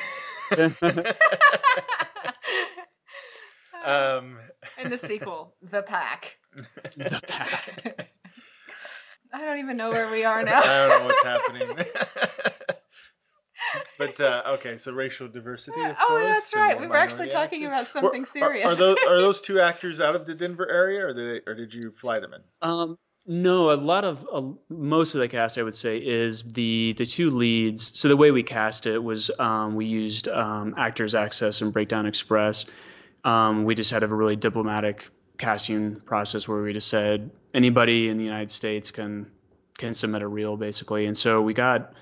um, and the sequel, The Pack. The Pack. I don't even know where we *laughs* are now. I don't know what's happening. *laughs* but uh, okay, so racial diversity. oh, course, that's right. We were actually talking about something serious. Are, are, those are those *laughs* two actors out of the Denver area, or did they, or did you fly them in? Um, no, a lot of uh, most of the cast, I would say, is the the two leads. So the way we cast it was um, we used um, Actors Access and Breakdown Express. Um, we just had a really diplomatic casting process where we just said anybody in the United States can can submit a reel basically, and so we got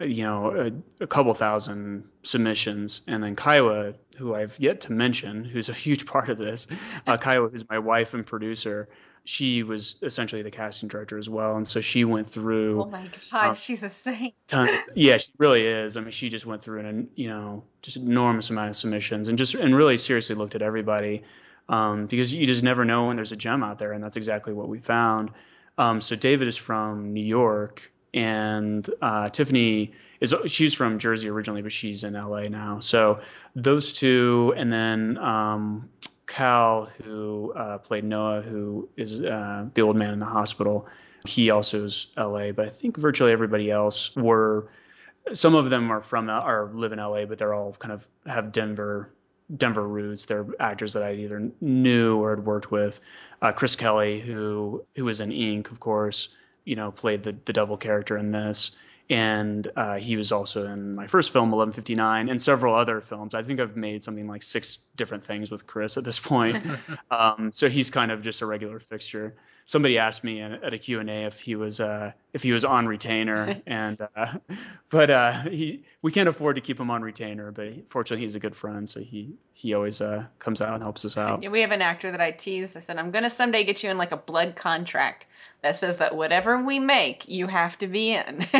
you know a, a couple thousand submissions, and then Kiowa, who I've yet to mention, who's a huge *laughs* part of this, uh, *laughs* Kiowa, who's my wife and producer. She was essentially the casting director as well, and so she went through. Oh my god, uh, she's a saint. Tons, *laughs* yeah, she really is. I mean, she just went through an you know just enormous amount of submissions, and just and really seriously looked at everybody um, because you just never know when there's a gem out there, and that's exactly what we found. Um, so David is from New York, and uh, Tiffany is she's from Jersey originally, but she's in LA now. So those two, and then um, Cal, who uh, played Noah, who is uh, the old man in the hospital. He also is LA, but I think virtually everybody else were. Some of them are from are live in LA, but they're all kind of have Denver Denver roots. They're actors that I either knew or had worked with. Uh, Chris Kelly, who who was in Ink, of course, you know, played the the double character in this, and uh, he was also in my first film, 1159, and several other films. I think I've made something like six different things with Chris at this point. *laughs* um, so he's kind of just a regular fixture somebody asked me at a Q&A if he was uh, if he was on retainer *laughs* and uh, but uh, he we can't afford to keep him on retainer but fortunately he's a good friend so he he always uh, comes out and helps us out. Yeah, we have an actor that I tease. I said I'm going to someday get you in like a blood contract that says that whatever we make you have to be in *laughs*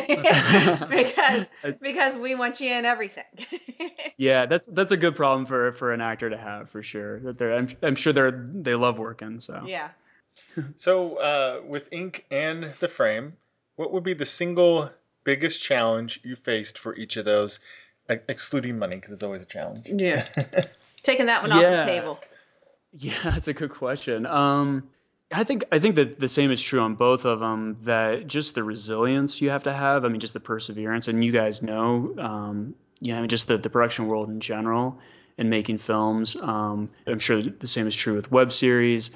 because *laughs* because we want you in everything. yeah, that's that's a good problem for for an actor to have for sure. That they're I'm, I'm sure they're they love working so. Yeah *laughs* so, uh, with Ink and the frame, what would be the single biggest challenge you faced for each of those, excluding money, because it's always a challenge? Yeah. *laughs* Taking that one yeah. off the table. Yeah, *laughs* that's a good question. Um, I think I think that the same is true on both of them. That just the resilience you have to have. I mean, just the perseverance, and you guys know, um, you know, just the, the production world in general and making films. Um, I'm sure the same is true with web series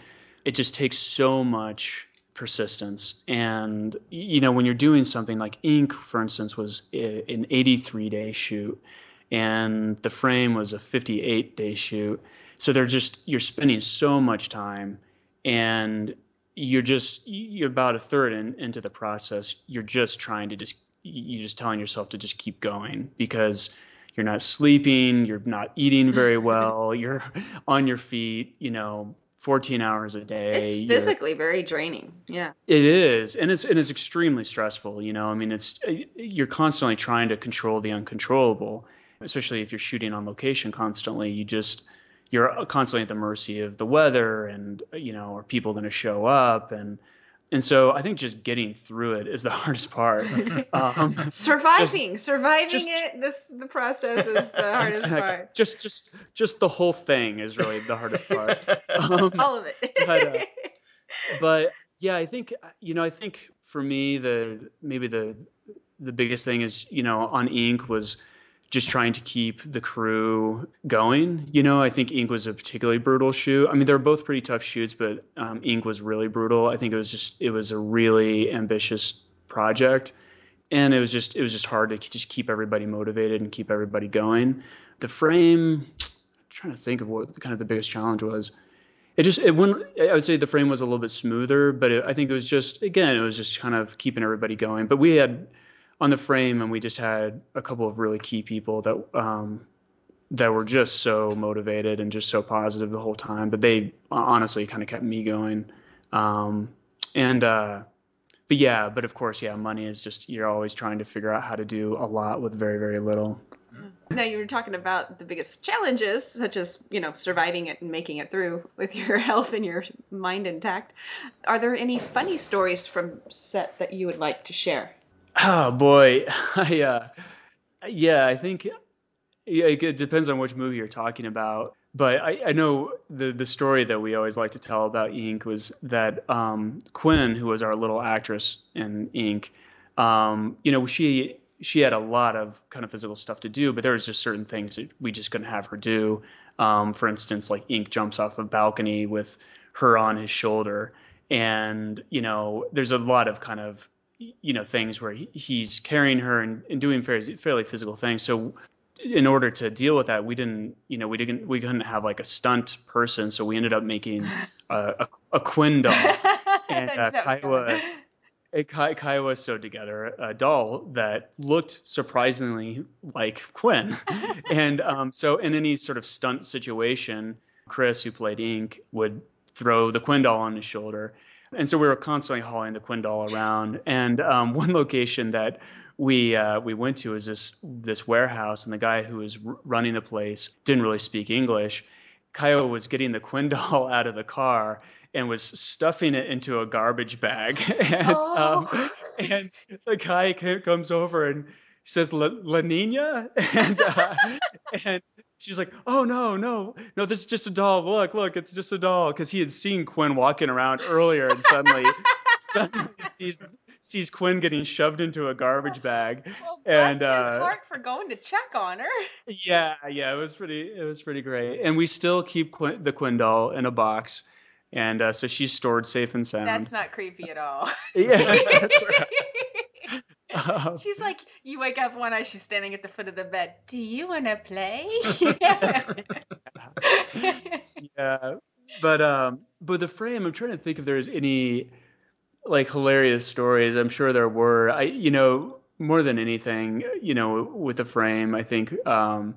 it just takes so much persistence. And you know, when you're doing something like Ink, for instance, was an 83 day shoot, and the frame was a 58 day shoot. So they're just you're spending so much time, and you're just you're about a third in, into the process. You're just trying to just you're just telling yourself to just keep going because you're not sleeping, you're not eating very *laughs* well, you're on your feet, you know, 14 hours a day. It's physically very draining. Yeah. It is. And it's and it's extremely stressful, you know. I mean, it's uh, you're constantly trying to control the uncontrollable, especially if you're shooting on location constantly. You just you're constantly at the mercy of the weather and you know, are people going to show up and and so I think just getting through it is the *laughs* hardest part. Um, *laughs* surviving, just, surviving just, it. This the process is the *laughs* hardest part. Just, just, just the whole thing is really the hardest part. Um, All of it. but, uh, but yeah, I think you know, I think for me the maybe the the biggest thing is you know on Ink was just trying to keep the crew going. You know, I think Ink was a particularly brutal shoot. I mean, they're both pretty tough shoots, but um, Ink was really brutal. I think it was just it was a really ambitious project, and it was just it was just hard to just keep everybody motivated and keep everybody going. The frame, I'm trying to think of what kind of the biggest challenge was. It just it wouldn't. I would say the frame was a little bit smoother, but it, I think it was just again it was just kind of keeping everybody going. But we had on the frame, and we just had a couple of really key people that um, that were just so motivated and just so positive the whole time. But they honestly kind of kept me going. Um, and uh, but yeah, but of course, yeah, money is just you're always trying to figure out how to do a lot with very very little. Now you were talking about the biggest challenges, such as you know surviving it and making it through with your *laughs* health and your mind intact. Are there any funny stories from set that you would like to share? Oh boy, *laughs* I uh, yeah, I think yeah, it depends on which movie you're talking about. But I, I know the the story that we always like to tell about Ink was that um, Quinn, who was our little actress in Ink, um, you know, she she had a lot of kind of physical stuff to do, but there was just certain things that we just couldn't have her do. Um, for instance, like Ink jumps off a balcony with her on his shoulder, and you know, there's a lot of kind of you know things where he, he's carrying her and, and doing fairly, fairly physical things. So in order to deal with that, we didn't, you know, we didn't, we couldn't have like a stunt person, so we ended up making a, a, a Quinn doll, *laughs* and uh, Kiowa, Kai, Kiowa sewed together a doll that looked surprisingly like Quinn, *laughs* and um, so in any sort of stunt situation, Chris, who played Ink, would throw the Quinn doll on his shoulder, and so we were constantly hauling the Quinn doll around. And um, *laughs* one location that we uh, we went to is this this warehouse, and the guy who was r- running the place didn't really speak English. Kyle was getting the Quinn doll *laughs* out of the car and was stuffing it into a garbage bag. *laughs* and, oh. um, and the guy comes over and says, La, La Nina? And, uh, and she's like, "Oh no, no, no! This is just a doll. Look, look, it's just a doll." Because he had seen Quinn walking around earlier, and suddenly, *laughs* suddenly sees sees Quinn getting shoved into a garbage bag. Well, bless and uh, his heart for going to check on her. Yeah, yeah, it was pretty. It was pretty great, and we still keep Quinn, the Quinn doll in a box. And uh, so she's stored safe and sound. That's not creepy at all. *laughs* yeah, that's right. *laughs* *laughs* she's like, you wake up one eye, she's standing at the foot of the bed. Do you want to play? *laughs* *laughs* yeah, but um, but the frame. I'm trying to think if there's any like hilarious stories. I'm sure there were. I, you know, more than anything, you know, with the frame, I think. Um,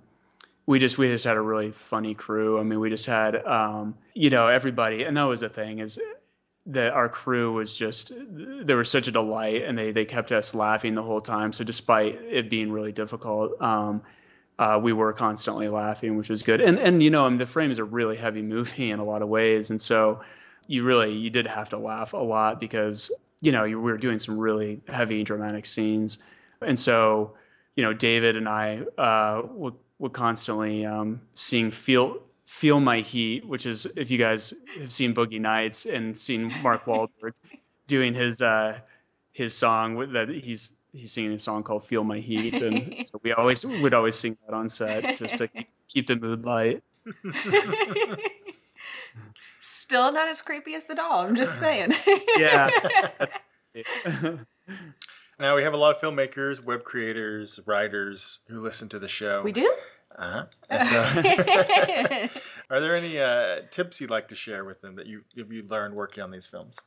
we just we just had a really funny crew. I mean, we just had um, you know everybody, and that was the thing is that our crew was just they were such a delight and they they kept us laughing the whole time. So despite it being really difficult um, uh, we were constantly laughing which was good. And and you know I mean, the frame is a really heavy movie in a lot of ways. And so you really you did have to laugh a lot because you know you, we were doing some really heavy dramatic scenes. And so you know David and I uh, would would constantly um, feel Feel My Heat, which is if you guys have seen Boogie Nights and seen Mark *laughs* Wahlberg doing his uh, his song that he's he's singing a song called Feel My Heat, and *laughs* so we always would always sing that on set just to *laughs* keep the mood light. Still not as creepy as the doll. I'm just saying. yeah. now we have a lot of filmmakers, web creators, writers who listen to the show. We do. Uh-huh. So, *laughs* *laughs* are there any uh, tips you'd like to share with them that you have you learned working on these films?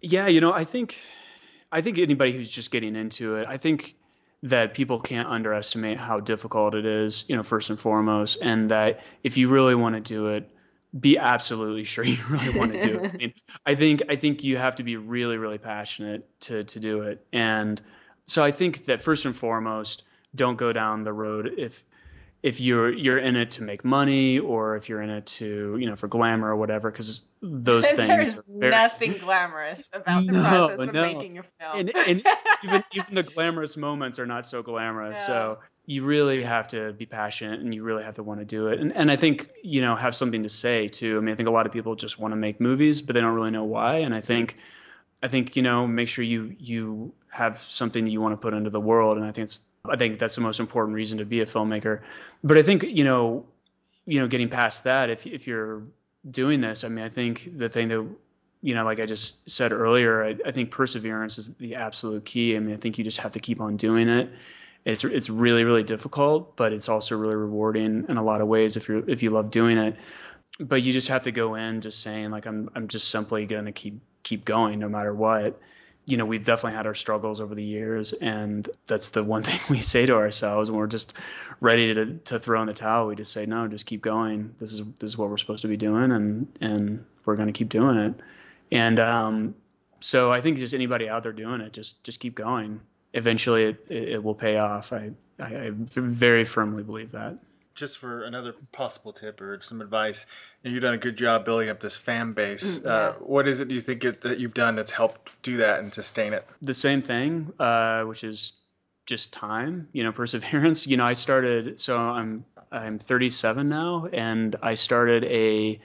Yeah, you know, I think I think anybody who's just getting into it, I think that people can't underestimate how difficult it is, you know, first and foremost, and that if you really want to do it, be absolutely *laughs* sure you really want to do it. I mean, I think I think you have to be really really passionate to to do it. And so I think that first and foremost, don't go down the road if if you're you're in it to make money or if you're in it to you know for glamour or whatever because those *laughs* things there's very... nothing glamorous about the *laughs* no, process of no. making a film. And, and even even the glamorous moments are not so glamorous. Yeah. so you really have to be passionate and you really have to want to do it. And and I think you know have something to say too. I mean I think a lot of people just want to make movies but they don't really know why. And I think I think you know make sure you you have something that you want to put into the world. And I think it's I think that's the most important reason to be a filmmaker. But I think you know, you know, getting past that, if if you're doing this, I mean, I think the thing that you know, like I just said earlier, I, I think perseverance is the absolute key. I mean, I think you just have to keep on doing it. It's it's really really difficult, but it's also really rewarding in a lot of ways if you're if you love doing it. But you just have to go in just saying like I'm I'm just simply gonna keep keep going no matter what you know, we've definitely had our struggles over the years, and that's the one *laughs* thing we say to ourselves when we're just ready to to throw in the towel. We just say, no, just keep going. This is this is what we're supposed to be doing, and and we're going to keep doing it. And um, so I think just anybody out there doing it, just just keep going. Eventually, it it, it will pay off. I, I I very firmly believe that just for another possible tip or some advice, and you've done a good job building up this fan base. Mm, yeah. uh, what is it you think it, that you've done that's helped do that and sustain it? The same thing, uh, which is just time, you know, *laughs* perseverance. You know, I started, so I'm I'm 37 now, and I started a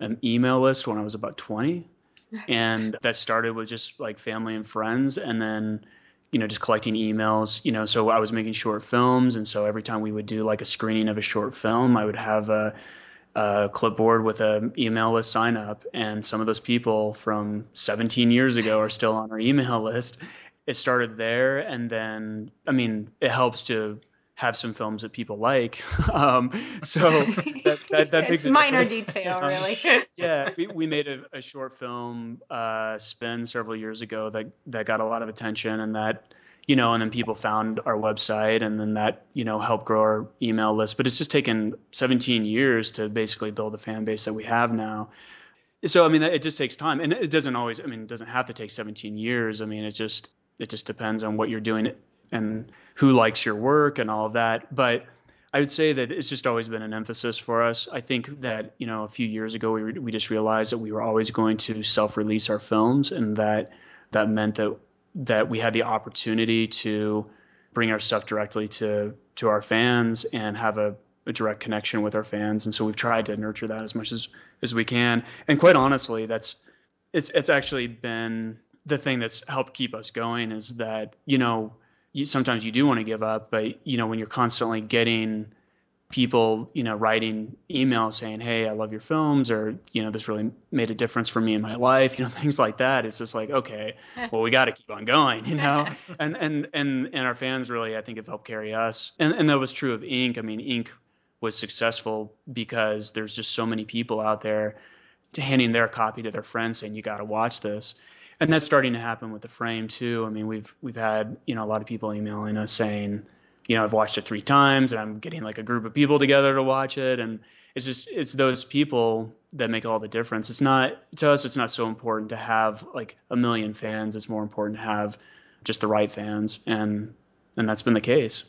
an email list when I was about 20, *laughs* and that started with just like family and friends, and then you know, just collecting emails, you know, so I was making short films. And so every time we would do like a screening of a short film, I would have a, a clipboard with an email list sign up. And some of those people from 17 years ago are still on our email *laughs* list. It started there. And then, I mean, it helps to have some films that people like. *laughs* Um, so that, that, that *laughs* makes a minor detail, really. *laughs* yeah, we, we made a, a short film uh, spin several years ago that that got a lot of attention, and that you know, and then people found our website, and then that you know helped grow our email list. But it's just taken 17 years to basically build the fan base that we have now. So I mean, it just takes time, and it doesn't always. I mean, it doesn't have to take 17 years. I mean, it just it just depends on what you're doing and who likes your work and all of that. But I would say that it's just always been an emphasis for us. I think that you know a few years ago we we just realized that we were always going to self-release our films, and that that meant that that we had the opportunity to bring our stuff directly to to our fans and have a, a direct connection with our fans. And so we've tried to nurture that as much as as we can. And quite honestly, that's it's it's actually been the thing that's helped keep us going is that you know you, sometimes you do want to give up, but you know when you're constantly getting people, you know, writing emails saying, "Hey, I love your films," or you know, this really made a difference for me in my life, *laughs* you know, things like that. It's just like, okay, *laughs* well, we got to keep on going, you know, *laughs* and and and and our fans really, I think, have helped carry us, and and that was true of Ink. I mean, Ink was successful because there's just so many people out there handing their copy to their friends saying, "You got to watch this." And that's starting to happen with the frame too. I mean, we've we've had you know a lot of people emailing us saying, you know, I've watched it three times, and I'm getting like a group of people together to watch it, and it's just it's those people that make all the difference. It's not to us. It's not so important to have like a million fans. It's more important to have just the right fans, and and that's been the case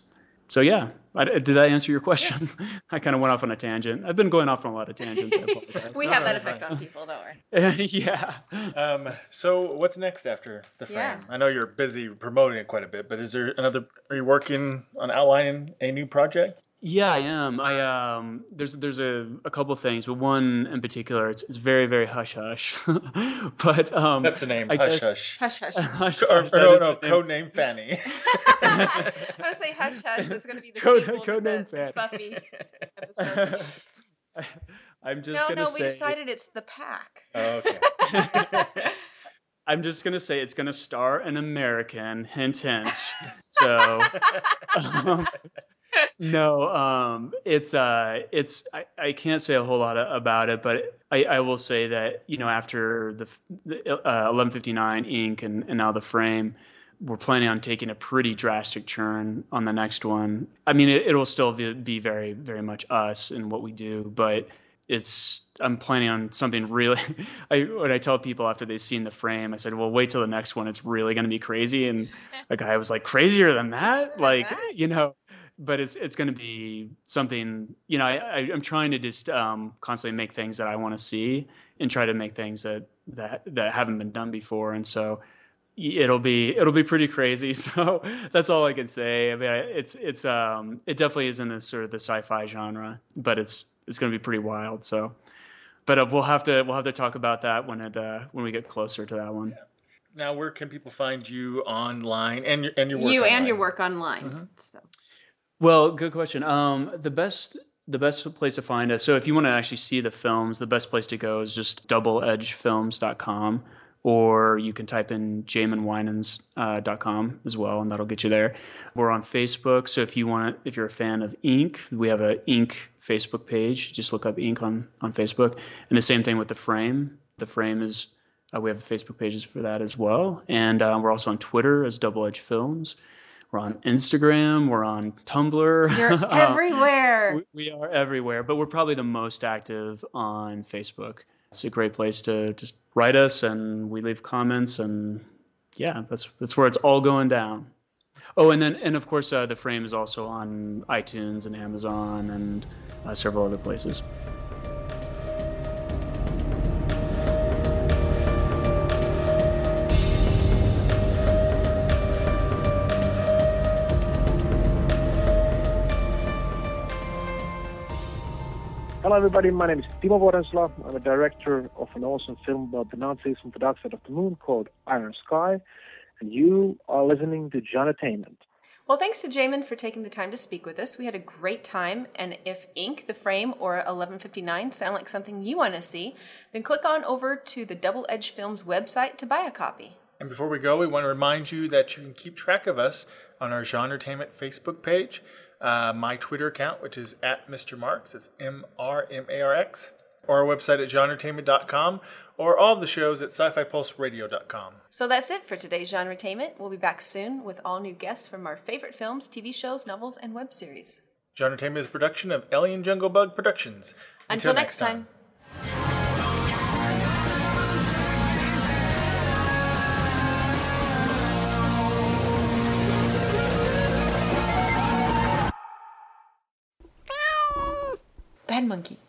so yeah, I, did that answer your question? Yes. *laughs* I kind of went off on a tangent. I've been going off on a lot of tangents. *laughs* we have that effect on people, don't worry. *laughs* yeah. Um, so what's next after the frame? Yeah. I know you're busy promoting it quite a bit, but is there another? Are you working on outlining a new project? Yeah, I am. I um, there's there's a, a couple things, but one in particular, it's it's very very hush hush. *laughs* but um, that's the name. I hush, hush hush *laughs* hush hush. Or, or no, no, code name Fanny. *laughs* I would say hush hush. That's going to be the code, sequel code name Fanny. Buffy. I'm just no, gonna no. say. We decided it's the pack. Oh, okay. I'm just gonna say it's gonna star an American. Hint, hint. So. Um, no, um, it's uh, it's I, I can't say a whole lot about it, but I, I will say that you know after the, uh, 1159 ink and, and now the frame, we're planning on taking a pretty drastic turn on the next one. I mean, it, will still be very very much us and what we do, but it's I'm planning on something really. *laughs* I when I tell people after they've seen the frame, I said, "Well, wait till the next one. It's really going to be crazy." And *laughs* a guy was like, "Crazier than that?" Like, you know but it's it's going to be something you know I, I am trying to just um, constantly make things that I want to see and try to make things that that that haven't been done before. And so it'll be it'll be pretty crazy. *laughs* So that's all I can say. I mean it's it's um it definitely is in the sort of the sci-fi genre but it's it's going to be pretty wild. So but uh, we'll have to we'll have to talk about that when it uh, when we get closer to that one. Yeah. Now where can people find you online and your and your work you online? and your work online. Mm-hmm. so well, good question. Um, the best the best place to find us. So if you want to actually see the films, the best place to go is just doubleedgefilms.com or you can type in jaminwinans.com uh, as well, and that'll get you there. We're on Facebook, so if you want, if you're a fan of Ink, we have a Ink Facebook page. Just look up Ink on on Facebook, and the same thing with the Frame. The Frame is Uh, we have Facebook pages for that as well, and uh, we're also on Twitter as Double Edge Films. We're on Instagram. We're on Tumblr. You're *laughs* Uh, everywhere. we, we are everywhere, but we're probably the most active on Facebook. It's a great place to just write us, and we leave comments, and yeah, that's that's where it's all going down. Oh, and then and of course, uh, the frame is also on iTunes and Amazon and uh, several other places. Hello, everybody. My name is Timo Vuorensola. I'm a director of an awesome film about the Nazis from the dark side of the moon called Iron Sky. And you are listening to Genretainment. Well, thanks to Jamin for taking the time to speak with us. We had a great time, and if Ink, The Frame, or 1159 sound like something you want to see, then click on over to the Double Edge Films website to buy a copy. And before we go, we want to remind you that you can keep track of us on our Genre Entertainment Facebook page, uh, my Twitter account, which is at Mr. Marx, it's M R M A R X, or our website at genretainment.com, or all of the shows at sci fi pulseradio.com. So that's it for today's Genre Entertainment. We'll be back soon with all new guests from our favorite films, TV shows, novels, and web series. Genre Entertainment is a production of Alien Jungle Bug Productions. Until, next time. Bad monkey.